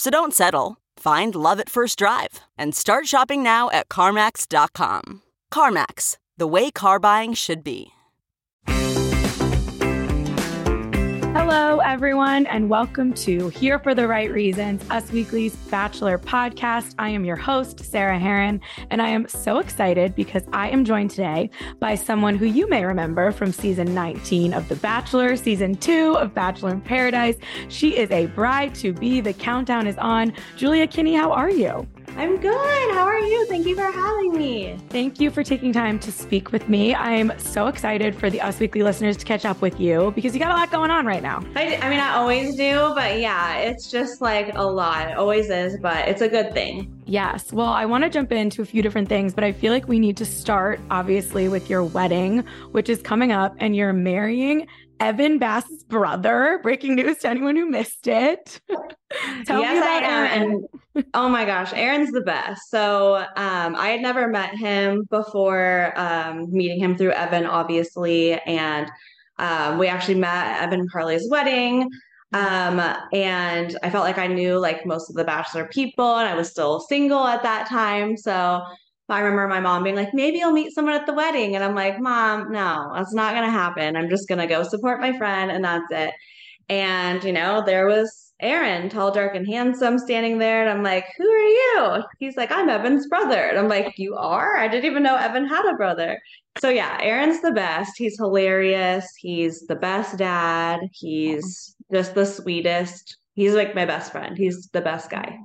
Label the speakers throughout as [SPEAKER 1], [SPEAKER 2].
[SPEAKER 1] So don't settle. Find love at first drive and start shopping now at CarMax.com. CarMax, the way car buying should be.
[SPEAKER 2] Hello, everyone, and welcome to Here for the Right Reasons, Us Weekly's Bachelor podcast. I am your host, Sarah Herron, and I am so excited because I am joined today by someone who you may remember from season 19 of The Bachelor, season two of Bachelor in Paradise. She is a bride to be. The countdown is on. Juelia Kinney, how are you?
[SPEAKER 3] I'm good. How are you? Thank you for having me.
[SPEAKER 2] Thank you for taking time to speak with me. I'm so excited for the Us Weekly listeners to catch up with you because you got a lot going on right now.
[SPEAKER 3] I, I mean, I always do, but yeah, it's just like a lot. It always is, but it's a good thing.
[SPEAKER 2] Yes. Well, I want to jump into a few different things, but I feel like we need to start obviously with your wedding, which is coming up, and you're marrying Evan Bass's brother. Breaking news to anyone who missed it.
[SPEAKER 3] Tell yes, me about Aaron. And, oh my gosh, Aaron's the best. So um, I had never met him before um, meeting him through Evan, obviously, and um, we actually met at Evan Carly's wedding. Um, and I felt like I knew like most of the bachelor people, and I was still single at that time. So I remember my mom being like, maybe I'll meet someone at the wedding. And I'm like, Mom, no, that's not going to happen. I'm just going to go support my friend and that's it. And, you know, there was Aaron, tall, dark, and handsome, standing there. And I'm like, Who are you? He's like, I'm Evan's brother. And I'm like, You are? I didn't even know Evan had a brother. So, yeah, Aaron's the best. He's hilarious. He's the best dad. He's just the sweetest. He's like my best friend. He's the best guy.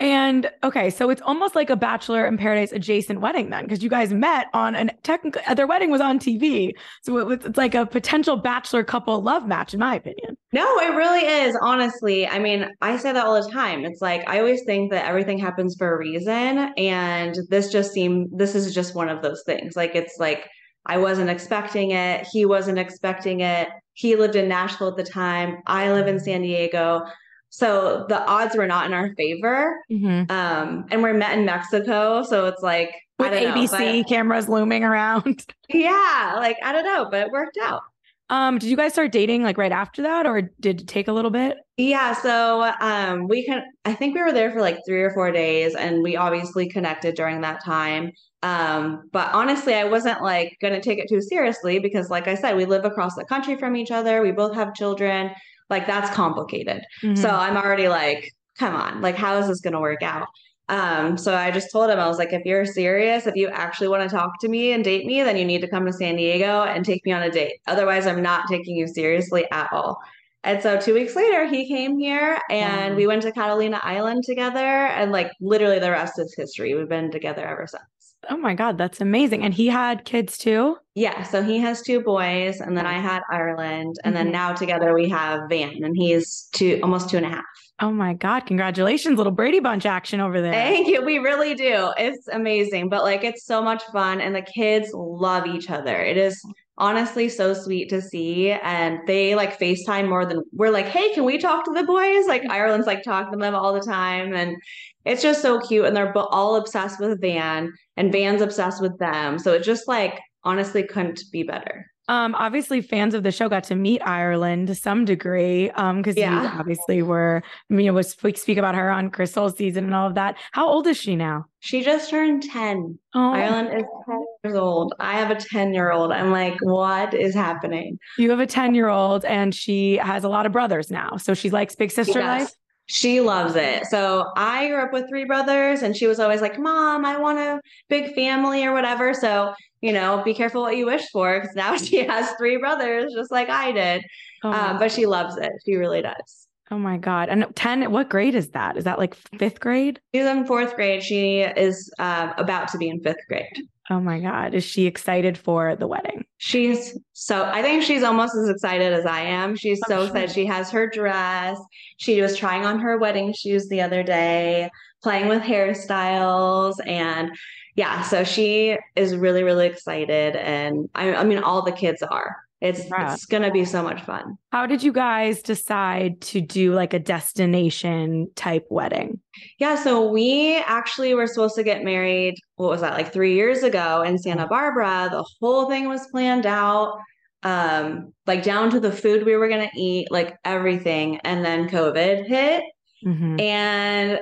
[SPEAKER 2] And okay, so it's almost like a Bachelor in Paradise adjacent wedding then, because you guys met on an technically uh, their wedding was on TV, so it was, it's like a potential Bachelor couple love match, in my opinion.
[SPEAKER 3] No, it really is. Honestly, I mean, I say that all the time. It's like I always think that everything happens for a reason, and this just seemed this is just one of those things. Like it's like I wasn't expecting it. He wasn't expecting it. He lived in Nashville at the time. I live in mm-hmm. San Diego. So the odds were not in our favor. Mm-hmm. Um, and we're met in Mexico. So it's like,
[SPEAKER 2] with ABC know, cameras looming around.
[SPEAKER 3] Yeah. Like, I don't know, but it worked out.
[SPEAKER 2] Um, did you guys start dating like right after that or did it take a little bit?
[SPEAKER 3] Yeah, so um we can I think we were there for like 3 or 4 days and we obviously connected during that time. Um but honestly, I wasn't like going to take it too seriously because like I said, we live across the country from each other. We both have children. Like that's complicated. Mm-hmm. So I'm already like, come on, like how is this going to work out? Um, so I just told him, I was like, if you're serious, if you actually want to talk to me and date me, then you need to come to San Diego and take me on a date. Otherwise, I'm not taking you seriously at all. And so two weeks later, he came here and we went to Catalina Island together. And like literally the rest is history. We've been together ever since.
[SPEAKER 2] Oh my God, that's amazing. And he had kids too?
[SPEAKER 3] Yeah. So he has two boys, and then I had Ireland. And mm-hmm. then now together we have Van, and he's two almost two and a half.
[SPEAKER 2] Oh my God. Congratulations. Little Brady Bunch action over there.
[SPEAKER 3] Thank you. We really do. It's amazing. But like it's so much fun and the kids love each other. It is honestly so sweet to see. And they like FaceTime more than we're like, hey, can we talk to the boys? Like Ireland's like talking to them all the time. And it's just so cute. And they're all obsessed with Van and Van's obsessed with them. So it just like honestly couldn't be better.
[SPEAKER 2] Um, obviously, fans of the show got to meet Ireland to some degree, um, because yeah. you obviously were, you know, was we speak about her on Chris's season and all of that. How old is she now?
[SPEAKER 3] She just turned ten. Oh. Ireland is ten years old. I have a ten year old. I'm like, what is happening?
[SPEAKER 2] You have a ten year old, and she has a lot of brothers now, so she likes big sister life.
[SPEAKER 3] She loves it. So I grew up with three brothers, and she was always like, Mom, I want a big family or whatever. So, you know, be careful what you wish for because now she has three brothers, just like I did. Oh um, but she loves it. She really does.
[SPEAKER 2] Oh my God. And 10, what grade is that? Is that like fifth grade?
[SPEAKER 3] She's in fourth grade. She is uh, about to be in fifth grade.
[SPEAKER 2] Oh my God. Is she excited for the wedding?
[SPEAKER 3] She's so, I think she's almost as excited as I am. She's oh, so excited. She has her dress. She was trying on her wedding shoes the other day, playing with hairstyles. And yeah, so she is really, really excited. And I, I mean, all the kids are. It's yeah. it's going to be so much fun.
[SPEAKER 2] How did you guys decide to do like a destination type wedding?
[SPEAKER 3] Yeah, so we actually were supposed to get married what was that like 3 years ago in Santa Barbara. The whole thing was planned out um like down to the food we were going to eat, like everything and then COVID hit Mm-hmm. And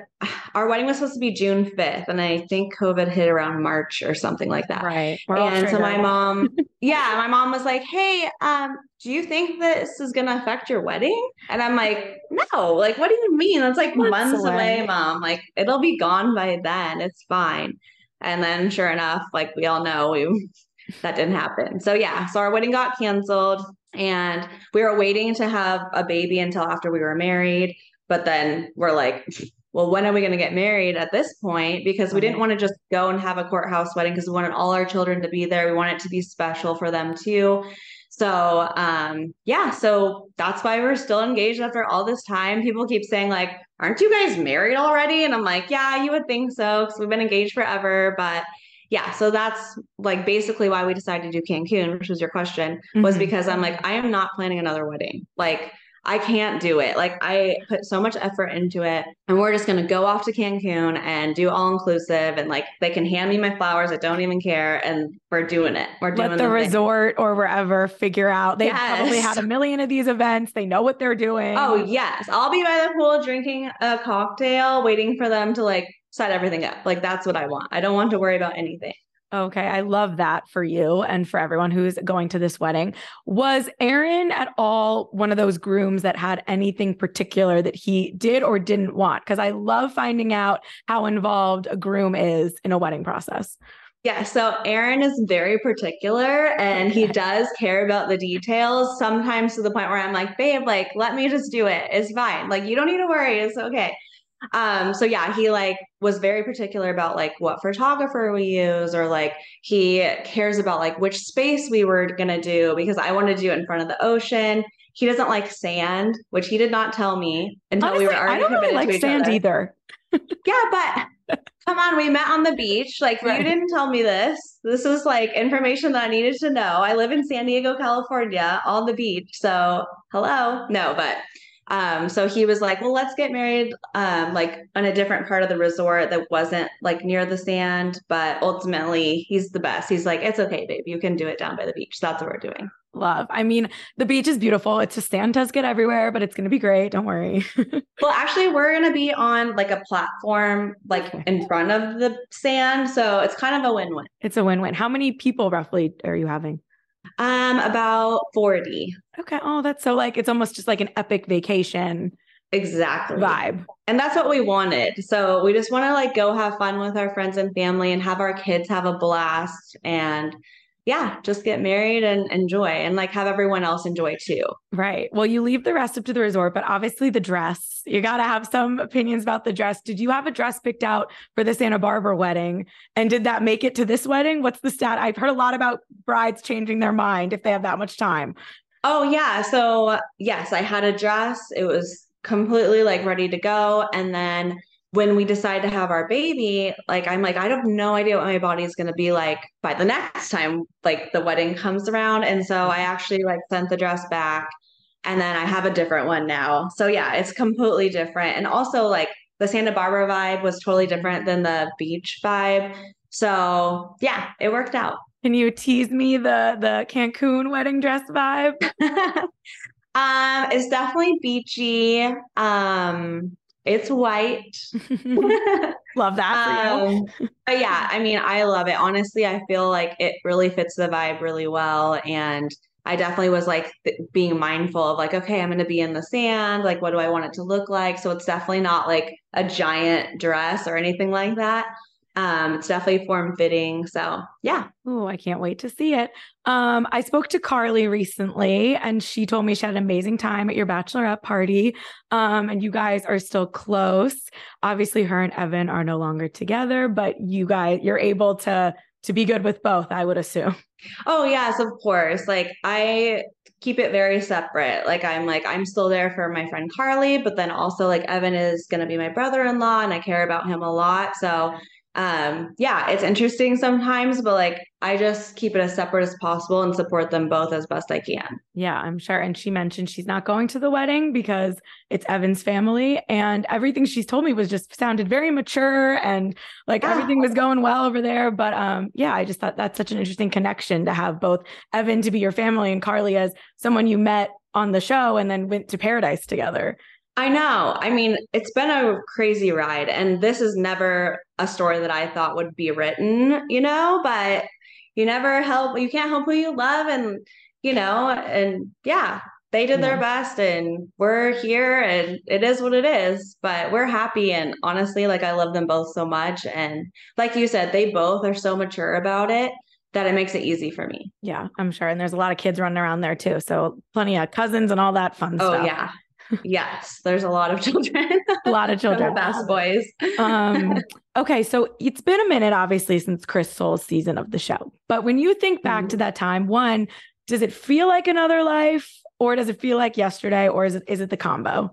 [SPEAKER 3] our wedding was supposed to be June 5th. And I think COVID hit around March or something like that.
[SPEAKER 2] Right.
[SPEAKER 3] We're and so my mom, yeah, my mom was like, Hey, um, do you think this is gonna affect your wedding? And I'm like, no, like, what do you mean? That's like months, months away. away, mom. Like, it'll be gone by then. It's fine. And then sure enough, like we all know, we that didn't happen. So yeah, so our wedding got canceled and we were waiting to have a baby until after we were married. But then we're like, well, when are we going to get married at this point? Because we didn't want to just go and have a courthouse wedding because we wanted all our children to be there. We want it to be special for them too. So, um, yeah, so that's why we're still engaged after all this time. People keep saying, like, aren't you guys married already? And I'm like, yeah, you would think so because we've been engaged forever. But yeah, so that's like basically why we decided to do Cancun, which was your question, was mm-hmm. because I'm like, I am not planning another wedding. Like, I can't do it. Like I put so much effort into it and we're just going to go off to Cancun and do all inclusive and like they can hand me my flowers. I don't even care. And we're doing it. We're doing
[SPEAKER 2] Let the, the resort or wherever figure out. They've yes. probably had a million of these events. They know what they're doing.
[SPEAKER 3] Oh yes. I'll be by the pool drinking a cocktail, waiting for them to like set everything up. Like that's what I want. I don't want to worry about anything.
[SPEAKER 2] Okay, I love that for you and for everyone who's going to this wedding. Was Aaron at all one of those grooms that had anything particular that he did or didn't want? Because I love finding out how involved a groom is in a wedding process.
[SPEAKER 3] Yeah, so Aaron is very particular and he does care about the details, sometimes to the point where I'm like, babe, like, let me just do it. It's fine. Like, you don't need to worry. It's okay. Um, so yeah, he like was very particular about like what photographer we use, or like he cares about like which space we were gonna do because I wanted to do it in front of the ocean. He doesn't like sand, which he did not tell me until Honestly, we were already I don't really like
[SPEAKER 2] sand
[SPEAKER 3] other.
[SPEAKER 2] either.
[SPEAKER 3] yeah, but come on, we met on the beach. Like right. you didn't tell me this. This was like information that I needed to know. I live in San Diego, California, on the beach. So hello. No, but um, so he was like, well, let's get married um, like on a different part of the resort that wasn't like near the sand. But ultimately, he's the best. He's like, it's okay, babe. You can do it down by the beach. That's what we're doing.
[SPEAKER 2] Love. I mean, the beach is beautiful. It's just sand does get everywhere, but it's going to be great. Don't worry.
[SPEAKER 3] well, actually, we're going to be on like a platform like in front of the sand. So it's kind of a win win.
[SPEAKER 2] It's a win win. How many people roughly are you having?
[SPEAKER 3] Um, about 40.
[SPEAKER 2] Okay. Oh, that's so like it's almost just like an epic vacation.
[SPEAKER 3] Exactly.
[SPEAKER 2] Vibe.
[SPEAKER 3] And that's what we wanted. So we just want to like go have fun with our friends and family and have our kids have a blast and yeah, just get married and enjoy and like have everyone else enjoy too.
[SPEAKER 2] Right. Well, you leave the rest up to the resort, but obviously the dress, you got to have some opinions about the dress. Did you have a dress picked out for the Santa Barbara wedding? And did that make it to this wedding? What's the stat? I've heard a lot about brides changing their mind if they have that much time.
[SPEAKER 3] Oh, yeah. So, yes, I had a dress. It was completely like ready to go. And then when we decide to have our baby, like I'm like, I have no idea what my body is going to be like by the next time like the wedding comes around. And so I actually like sent the dress back and then I have a different one now. So yeah, it's completely different. And also like the Santa Barbara vibe was totally different than the beach vibe. So yeah, it worked out.
[SPEAKER 2] Can you tease me the the Cancun wedding dress vibe?
[SPEAKER 3] um, it's definitely beachy. Um, it's white.
[SPEAKER 2] love that um,
[SPEAKER 3] but yeah, I mean, I love it. Honestly, I feel like it really fits the vibe really well. And I definitely was like th- being mindful of like, okay, I'm going to be in the sand. Like, what do I want it to look like? So it's definitely not like a giant dress or anything like that. Um, it's definitely form fitting. So yeah.
[SPEAKER 2] Oh, I can't wait to see it. Um, I spoke to Carly recently and she told me she had an amazing time at your bachelorette party. Um, and you guys are still close. Obviously, her and Evan are no longer together, but you guys, you're able to to be good with both, I would assume.
[SPEAKER 3] Oh, yes, of course. Like I keep it very separate. Like I'm like I'm still there for my friend Carly, but then also like Evan is going to be my brother-in-law and I care about him a lot. So um yeah it's interesting sometimes but like i just keep it as separate as possible and support them both as best i can.
[SPEAKER 2] Yeah i'm sure. And she mentioned she's not going to the wedding because it's evan's family and everything she's told me was just sounded very mature and like yeah. everything was going well over there. But um yeah i just thought that's such an interesting connection to have both evan to be your family and carly as someone you met on the show and then went to paradise together
[SPEAKER 3] I know. I mean, it's been a crazy ride, and this is never a story that I thought would be written, you know, but you never help, you can't help who you love. And, you know, and yeah, they did yeah. their best, and we're here, and it is what it is, but we're happy. And honestly, like, I love them both so much. And like you said, they both are so mature about it that it makes it easy for me.
[SPEAKER 2] Yeah, I'm sure. And there's a lot of kids running around there too. So plenty of cousins and all that fun
[SPEAKER 3] oh,
[SPEAKER 2] stuff.
[SPEAKER 3] Oh, yeah yes, there's a lot of children.
[SPEAKER 2] a lot of children.
[SPEAKER 3] best boys.
[SPEAKER 2] um, okay, so it's been a minute, obviously, since Chris's season of the show. But when you think back mm-hmm. to that time, one, does it feel like another life, or does it feel like yesterday, or is it is it the combo?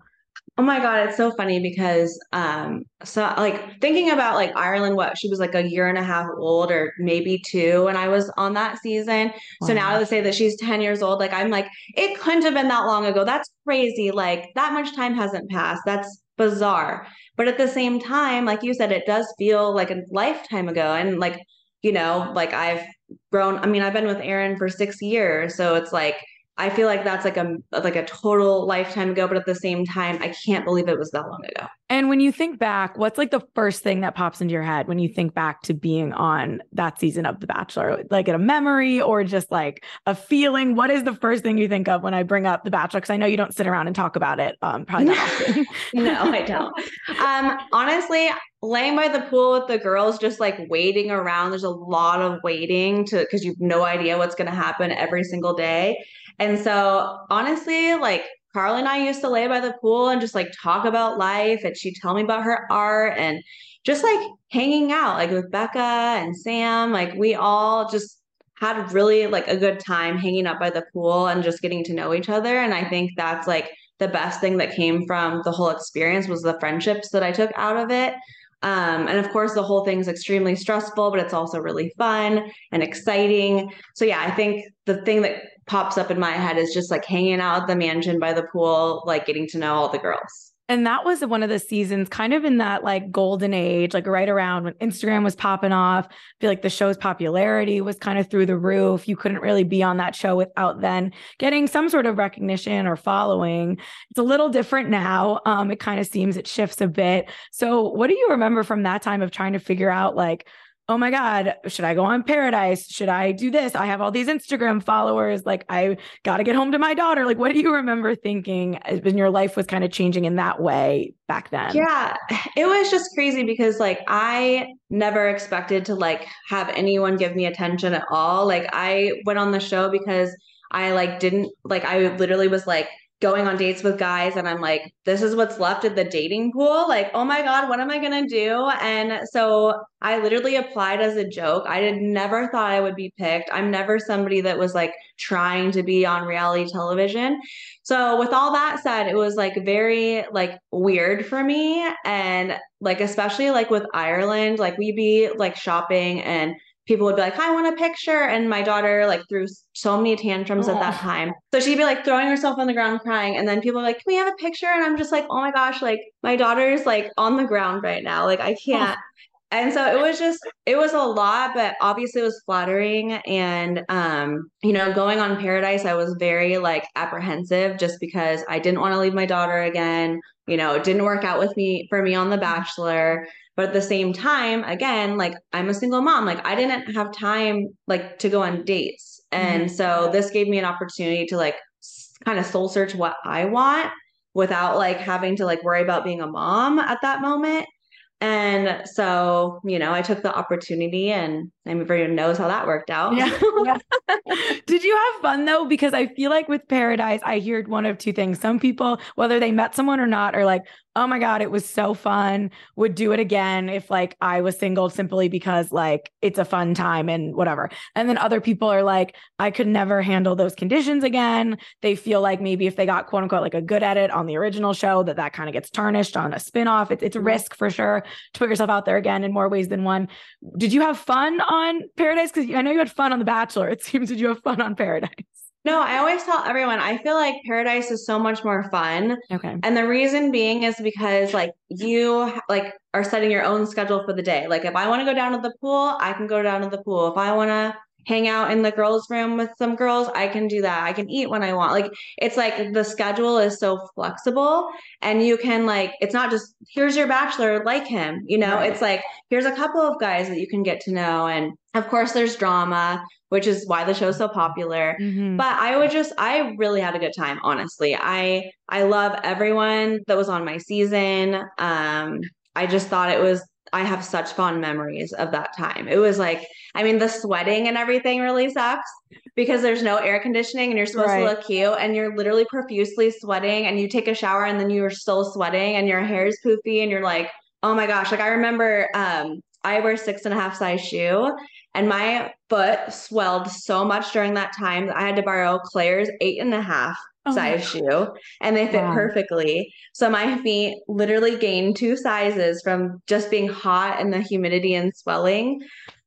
[SPEAKER 3] Oh my god, it's so funny because um so like thinking about like Ireland what she was like a year and a half old or maybe 2 when I was on that season. Wow. So now to say that she's 10 years old like I'm like it couldn't have been that long ago. That's crazy. Like that much time hasn't passed. That's bizarre. But at the same time, like you said it does feel like a lifetime ago and like you know, like I've grown I mean I've been with Aaron for 6 years, so it's like I feel like that's like a like a total lifetime ago, but at the same time, I can't believe it was that long ago.
[SPEAKER 2] And when you think back, what's like the first thing that pops into your head when you think back to being on that season of The Bachelor? Like a memory or just like a feeling? What is the first thing you think of when I bring up The Bachelor? Because I know you don't sit around and talk about it. Um, probably not often.
[SPEAKER 3] no, I don't. Um, honestly, laying by the pool with the girls, just like waiting around. There's a lot of waiting to because you've no idea what's going to happen every single day. And so honestly, like Carly and I used to lay by the pool and just like talk about life and she'd tell me about her art and just like hanging out like with Becca and Sam. Like we all just had really like a good time hanging out by the pool and just getting to know each other. And I think that's like the best thing that came from the whole experience was the friendships that I took out of it. Um, and of course, the whole thing's extremely stressful, but it's also really fun and exciting. So, yeah, I think the thing that pops up in my head is just like hanging out at the mansion by the pool, like getting to know all the girls.
[SPEAKER 2] And that was one of the seasons kind of in that like golden age, like right around when Instagram was popping off. I feel like the show's popularity was kind of through the roof. You couldn't really be on that show without then getting some sort of recognition or following. It's a little different now. Um, it kind of seems it shifts a bit. So, what do you remember from that time of trying to figure out like, oh my God, should I go on paradise? Should I do this? I have all these Instagram followers. Like, I got to get home to my daughter. Like, what do you remember thinking uh, when your life was kind of changing in that way back then?
[SPEAKER 3] Yeah, it was just crazy because, like, I never expected to, like, have anyone give me attention at all. Like, I went on the show because I, like, didn't, like, I literally was like, going on dates with guys and I'm like, this is what's left of the dating pool. Like, oh my God, what am I gonna do? And so I literally applied as a joke. I did never thought I would be picked. I'm never somebody that was like trying to be on reality television. So with all that said, it was like very like weird for me. And like especially like with Ireland, like we'd be like shopping and people would be like, I want a picture. And my daughter like threw so many tantrums at that time. So she'd be like throwing herself on the ground crying. And then people are like, Can we have a picture? And I'm just like, oh my gosh, like my daughter's like on the ground right now. Like I can't. And so it was just it was a lot, but obviously it was flattering. And um, you know, going on paradise, I was very like apprehensive just because I didn't want to leave my daughter again. You know, it didn't work out with me for me on The Bachelor. But at the same time, again, like I'm a single mom, like I didn't have time like to go on dates. And mm-hmm. so this gave me an opportunity to like kind of soul search what I want without like having to like worry about being a mom at that moment. And so, you know, I took the opportunity and everyone knows how that worked out. Yeah.
[SPEAKER 2] yeah. Did you have fun though? Because I feel like with Paradise, I heard one of two things. Some people, whether they met someone or not, are like, oh my God, it was so fun, would do it again if like I was single simply because like it's a fun time and whatever. And then other people are like, I could never handle those conditions again. They feel like maybe if they got quote unquote like a good edit on the original show, that that kind of gets tarnished on a spinoff. It's, it's a mm-hmm. risk for sure to put yourself out there again in more ways than one. Did you have fun on Paradise? Because I know you had fun on The Bachelor. It seems that you have fun on Paradise.
[SPEAKER 3] No, I always tell everyone I feel like paradise is so much more fun.
[SPEAKER 2] Okay.
[SPEAKER 3] And the reason being is because like you like are setting your own schedule for the day. Like if I want to go down to the pool, I can go down to the pool. If I want to hang out in the girls' room with some girls, I can do that. I can eat when I want. Like it's like the schedule is so flexible and you can like it's not just here's your bachelor like him, you know. Right. It's like here's a couple of guys that you can get to know and of course there's drama, which is why the show's so popular. Mm-hmm. But I would just I really had a good time, honestly. I I love everyone that was on my season. Um I just thought it was I have such fond memories of that time. It was like, I mean, the sweating and everything really sucks because there's no air conditioning and you're supposed right. to look cute and you're literally profusely sweating and you take a shower and then you're still sweating and your hair is poofy and you're like, oh my gosh. Like I remember um, I wear six and a half size shoe and my foot swelled so much during that time that I had to borrow Clare's eight and a half oh size shoe and they fit wow. perfectly. So my feet literally gained two sizes from just being hot and the humidity and swelling.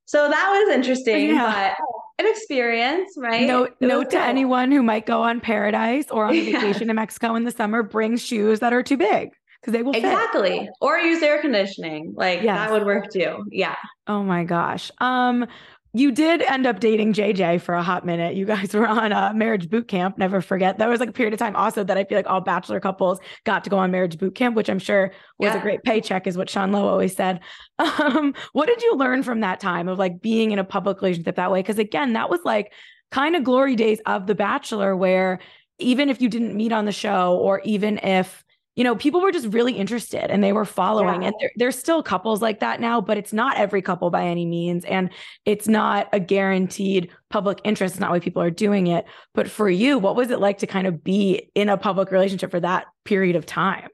[SPEAKER 3] So that was interesting, yeah. but an experience, right?
[SPEAKER 2] Note, note to anyone who might go on paradise or on yeah. vacation in Mexico in the summer, bring shoes that are too big because they will
[SPEAKER 3] exactly
[SPEAKER 2] fit.
[SPEAKER 3] or use air conditioning like yes. that would work too yeah
[SPEAKER 2] oh my gosh um you did end up dating JJ for a hot minute. You guys were on a marriage boot camp. Never forget. That was like a period of time also that I feel like all bachelor couples got to go on marriage boot camp, which I'm sure was yeah. a great paycheck, is what Sean Lowe always said. Um, what did you learn from that time of like being in a public relationship that way? Because again, that was like kind of glory days of The Bachelor, where even if you didn't meet on the show, or even if you know, people were just really interested and they were following. Yeah. And there, there's still couples like that now, but it's not every couple by any means. And it's not a guaranteed public interest. It's not why people are doing it. But for you, what was it like to kind of be in a public relationship for that period of time?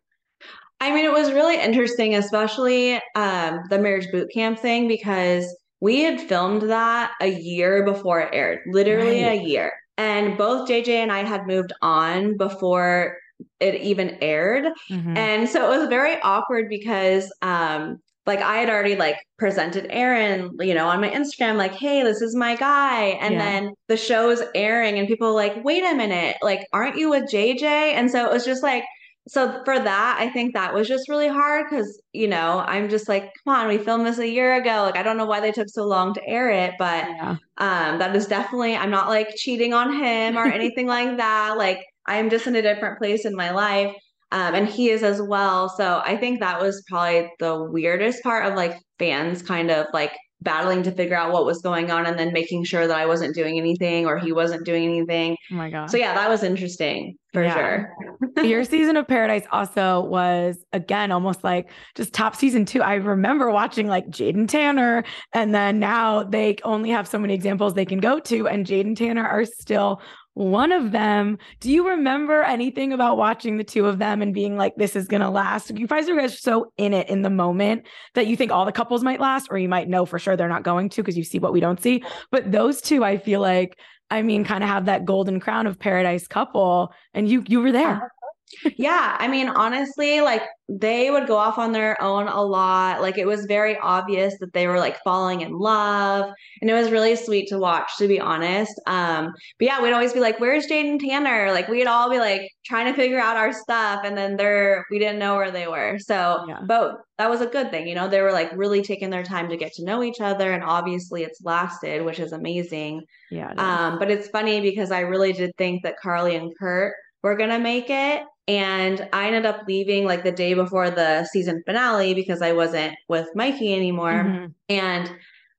[SPEAKER 3] I mean, it was really interesting, especially um, the marriage boot camp thing, because we had filmed that a year before it aired, literally right. a year. And both JJ and I had moved on before it even aired. Mm-hmm. And so it was very awkward because um like I had already like presented Aaron, you know, on my Instagram, like, hey, this is my guy. And yeah. then the show is airing and people like, wait a minute, like, aren't you with JJ? And so it was just like, so for that, I think that was just really hard because, you know, I'm just like, come on, we filmed this a year ago. Like, I don't know why they took so long to air it, but yeah. um, that is definitely, I'm not like cheating on him or anything like that. Like, I'm just in a different place in my life. Um, and he is as well. So I think that was probably the weirdest part of like fans kind of like battling to figure out what was going on and then making sure that I wasn't doing anything or he wasn't doing anything.
[SPEAKER 2] Oh my God.
[SPEAKER 3] So yeah, that was interesting for yeah. sure.
[SPEAKER 2] Your season of Paradise also was again almost like just top season two. I remember watching like Jade Tanner, and then now they only have so many examples they can go to, and Jade Tanner are still one of them. Do you remember anything about watching the two of them and being like, this is going to last? You guys are guys so in it in the moment that you think all the couples might last, or you might know for sure they're not going to because you see what we don't see. But those two, I feel like, I mean, kind of have that golden crown of paradise couple. And you, you were there uh-huh.
[SPEAKER 3] Yeah, I mean, honestly, like they would go off on their own a lot. Like it was very obvious that they were like falling in love, and it was really sweet to watch, to be honest. Um, but yeah, we'd always be like, "Where's Jade Tanner?" Like we'd all be like trying to figure out our stuff, and then they're we didn't know where they were. So, yeah. but that was a good thing, you know. They were like really taking their time to get to know each other, and obviously it's lasted, which is amazing.
[SPEAKER 2] Yeah.
[SPEAKER 3] Um, but it's funny because I really did think that Carly and Kirk we're gonna make it. And I ended up leaving like the day before the season finale because I wasn't with Mikey anymore. Mm-hmm. And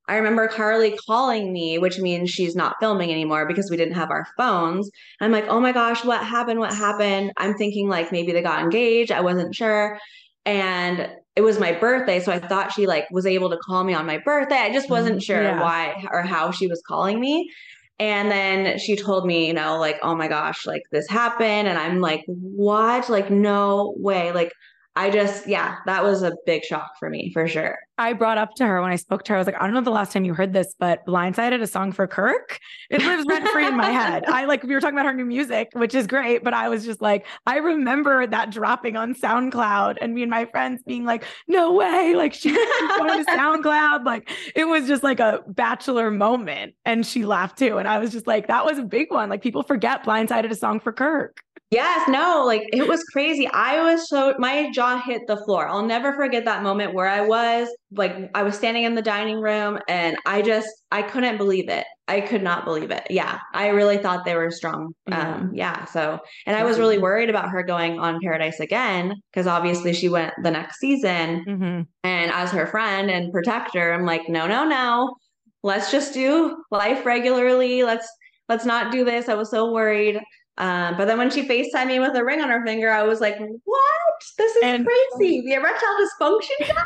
[SPEAKER 3] I remember Carly calling me, which means she's not filming anymore because we didn't have our phones. I'm like, oh my gosh, what happened? What happened? I'm thinking like maybe they got engaged. I wasn't sure. And it was my birthday. So I thought she like was able to call me on my birthday. I just wasn't mm-hmm. sure yeah. why or how she was calling me. And then she told me, you know, like, oh my gosh, like this happened. And I'm like, what? Like, no way. Like, I just, yeah, that was a big shock for me for sure.
[SPEAKER 2] I brought up to her when I spoke to her, I was like, I don't know the last time you heard this, but Blindsided, a song for Kirk, it lives rent free in my head. I like, we were talking about her new music, which is great, but I was just like, I remember that dropping on SoundCloud and me and my friends being like, no way. Like, she's going to SoundCloud. Like, it was just like a bachelor moment. And she laughed too. And I was just like, that was a big one. Like, people forget Blindsided, a song for Kirk.
[SPEAKER 3] Yes, no, like it was crazy. I was so my jaw hit the floor. I'll never forget that moment where I was like I was standing in the dining room and I just I couldn't believe it. I could not believe it. Yeah. I really thought they were strong. Yeah. Um yeah, so and I was really worried about her going on Paradise again because obviously she went the next season. Mm-hmm. And as her friend and protector, I'm like, "No, no, no. Let's just do life regularly. Let's let's not do this." I was so worried. Um, but then when she FaceTimed me with a ring on her finger, I was like, what? This is and, crazy. The erectile dysfunction guy.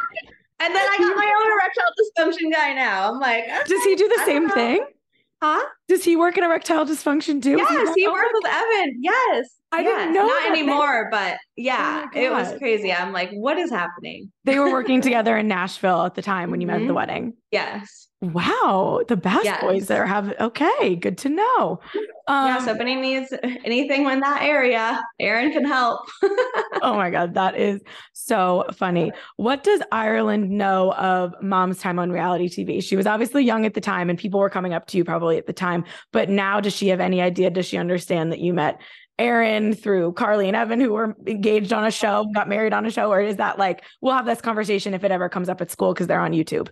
[SPEAKER 3] and then I got my own erectile dysfunction guy now. I'm like, okay,
[SPEAKER 2] does he do the same thing?
[SPEAKER 3] Huh?
[SPEAKER 2] Does he work in erectile dysfunction too?
[SPEAKER 3] Yes, he, he worked with Evan. Yes.
[SPEAKER 2] I
[SPEAKER 3] yes.
[SPEAKER 2] didn't know.
[SPEAKER 3] Not anymore, but yeah, oh it was crazy. I'm like, what is happening?
[SPEAKER 2] They were working together in Nashville at the time when you mm-hmm. met at the wedding.
[SPEAKER 3] Yes.
[SPEAKER 2] Wow, the Bass yes. Boys there have okay, good to know.
[SPEAKER 3] Um, yeah, so if any needs anything in that area, Aaron can help.
[SPEAKER 2] oh my god, that is so funny. What does Ireland know of mom's time on reality TV? She was obviously young at the time, and people were coming up to you probably at the time. But now, does she have any idea? Does she understand that you met Aaron through Carly and Evan, who were engaged on a show, got married on a show, or is that like we'll have this conversation if it ever comes up at school because they're on YouTube?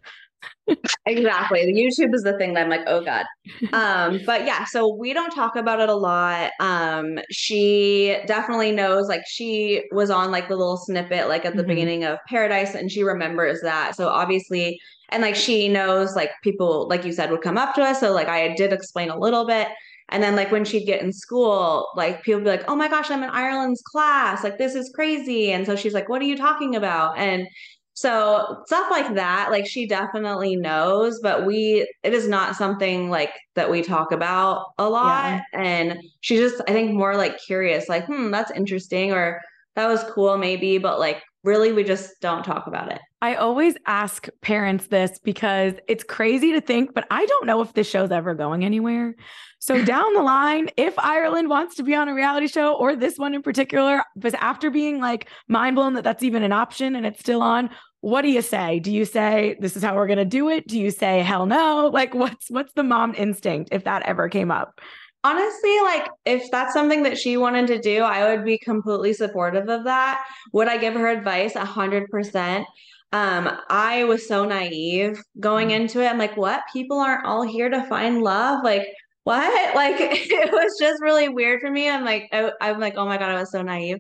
[SPEAKER 3] exactly. The YouTube is the thing that I'm like, oh God. Um, but yeah, so we don't talk about it a lot. Um, she definitely knows, like, she was on like the little snippet, like at the mm-hmm. beginning of Paradise, and she remembers that. So obviously, and like she knows, like, people, like you said, would come up to us. So, like, I did explain a little bit. And then, like, when she'd get in school, like, people be like, oh my gosh, I'm in Ireland's class. Like, this is crazy. And so she's like, what are you talking about? And so stuff like that, like she definitely knows, but we it is not something like that we talk about a lot. Yeah. And she's just, I think, more like curious, like, hmm, that's interesting, or that was cool, maybe, but like really we just don't talk about it.
[SPEAKER 2] I always ask parents this because it's crazy to think, but I don't know if this show's ever going anywhere. So down the line, if Ireland wants to be on a reality show or this one in particular, but after being like mind blown that that's even an option and it's still on, what do you say? Do you say this is how we're going to do it? Do you say hell no? Like what's what's the mom instinct if that ever came up?
[SPEAKER 3] Honestly, like if that's something that she wanted to do, I would be completely supportive of that. Would I give her advice? A hundred percent. Um, I was so naive going mm-hmm. into it. I'm like, what? People aren't all here to find love. Like, what? Like, it was just really weird for me. I'm like, I, I'm like, oh my god, I was so naive.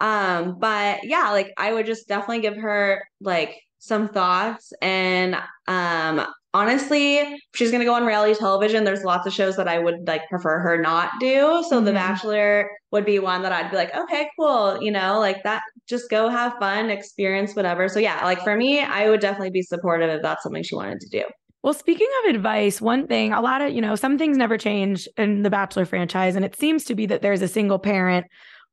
[SPEAKER 3] Um, but yeah, like I would just definitely give her like some thoughts and um honestly, if she's gonna go on reality television, there's lots of shows that I would like prefer her not do. So mm-hmm. The Bachelor would be one that I'd be like, okay, cool, you know, like that just go have fun, experience whatever. So yeah, like for me, I would definitely be supportive if that's something she wanted to do.
[SPEAKER 2] Well, speaking of advice, one thing, a lot of, you know, some things never change in the Bachelor franchise. And it seems to be that there's a single parent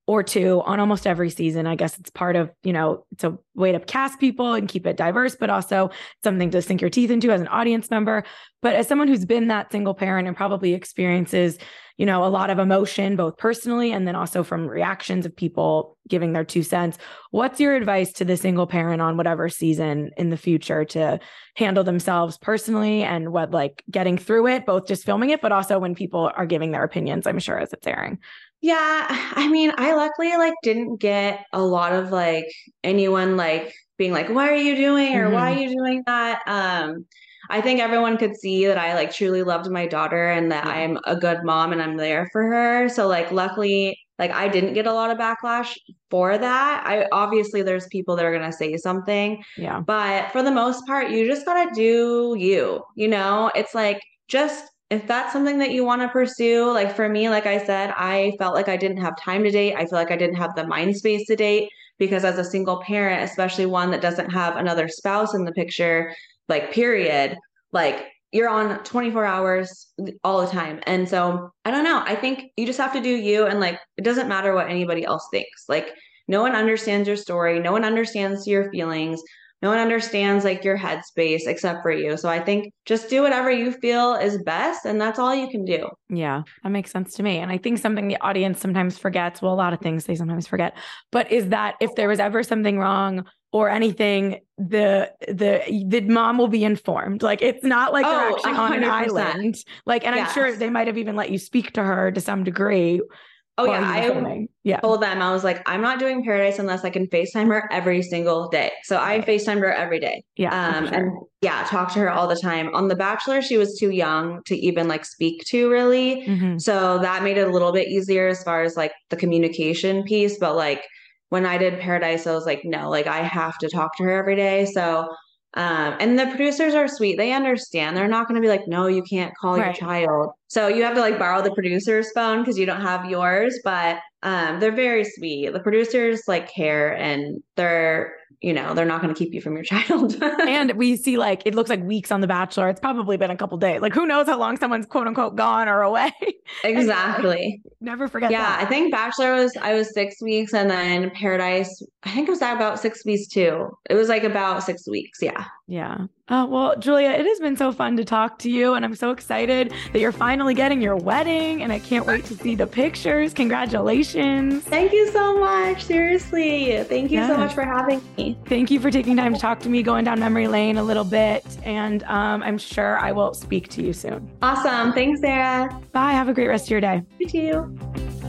[SPEAKER 2] or two on almost every season. I guess it's part of, you know, it's a way to cast people and keep it diverse, but also something to sink your teeth into as an audience member. But as someone who's been that single parent and probably experiences, you know, a lot of emotion, both personally and then also from reactions of people giving their two cents, what's your advice to the single parent on whatever season in the future to handle themselves personally and what like getting through it, both just filming it, but also when people are giving their opinions, I'm sure as it's airing?
[SPEAKER 3] Yeah, I mean, I luckily like didn't get a lot of like anyone like being like, "Why are you doing?" or mm-hmm. "Why are you doing that?" Um, I think everyone could see that I like truly loved my daughter and that yeah. I'm a good mom and I'm there for her. So like, luckily, like I didn't get a lot of backlash for that. I obviously there's people that are going to say something.
[SPEAKER 2] Yeah.
[SPEAKER 3] But for the most part, you just got to do you. You know, it's like just if that's something that you want to pursue, like for me, like I said, I felt like I didn't have time to date. I feel like I didn't have the mind space to date because as a single parent, especially one that doesn't have another spouse in the picture, like period, like you're on 24 hours all the time. And so I don't know. I think you just have to do you and like it doesn't matter what anybody else thinks. Like no one understands your story, no one understands your feelings no one understands like your headspace except for you. So I think just do whatever you feel is best and that's all you can do.
[SPEAKER 2] Yeah, that makes sense to me. And I think something the audience sometimes forgets, well a lot of things they sometimes forget, but is that if there was ever something wrong or anything the the the mom will be informed like it's not like they're oh, actually 100%. on an island like and yes. i'm sure they might have even let you speak to her to some degree
[SPEAKER 3] Oh yeah, I yeah. told them I was like, I'm not doing Paradise unless I can FaceTime her every single day. So I right. FaceTimed her every day.
[SPEAKER 2] Yeah,
[SPEAKER 3] um, sure. and yeah, talk to her all the time. On The Bachelor, she was too young to even like speak to really, mm-hmm. so that made it a little bit easier as far as like the communication piece. But like when I did Paradise, I was like, no, like I have to talk to her every day. So um, and the producers are sweet. They understand. They're not going to be like, no, you can't call right. your child. So you have to like borrow the producer's phone because you don't have yours. But um, they're very sweet. The producers like care and they're you know, they're not going to keep you from your child.
[SPEAKER 2] and we see like it looks like weeks on The Bachelor. It's probably been a couple days. Like who knows how long someone's quote unquote gone or away.
[SPEAKER 3] Exactly.
[SPEAKER 2] Never forget.
[SPEAKER 3] Yeah,
[SPEAKER 2] that.
[SPEAKER 3] I think Bachelor was I was six weeks, and then Paradise. I think it was about six weeks too. It was like about six weeks. Yeah.
[SPEAKER 2] Yeah. Oh, well, Juelia, it has been so fun to talk to you. And I'm so excited that you're finally getting your wedding. And I can't wait to see the pictures. Congratulations.
[SPEAKER 3] Thank you so much. Seriously. Thank you yes. so much for having me.
[SPEAKER 2] Thank you for taking time to talk to me, going down memory lane a little bit. And um, I'm sure I will speak to you soon.
[SPEAKER 3] Awesome. Thanks, Sarah.
[SPEAKER 2] Bye. Have a great rest of your day.
[SPEAKER 3] You too.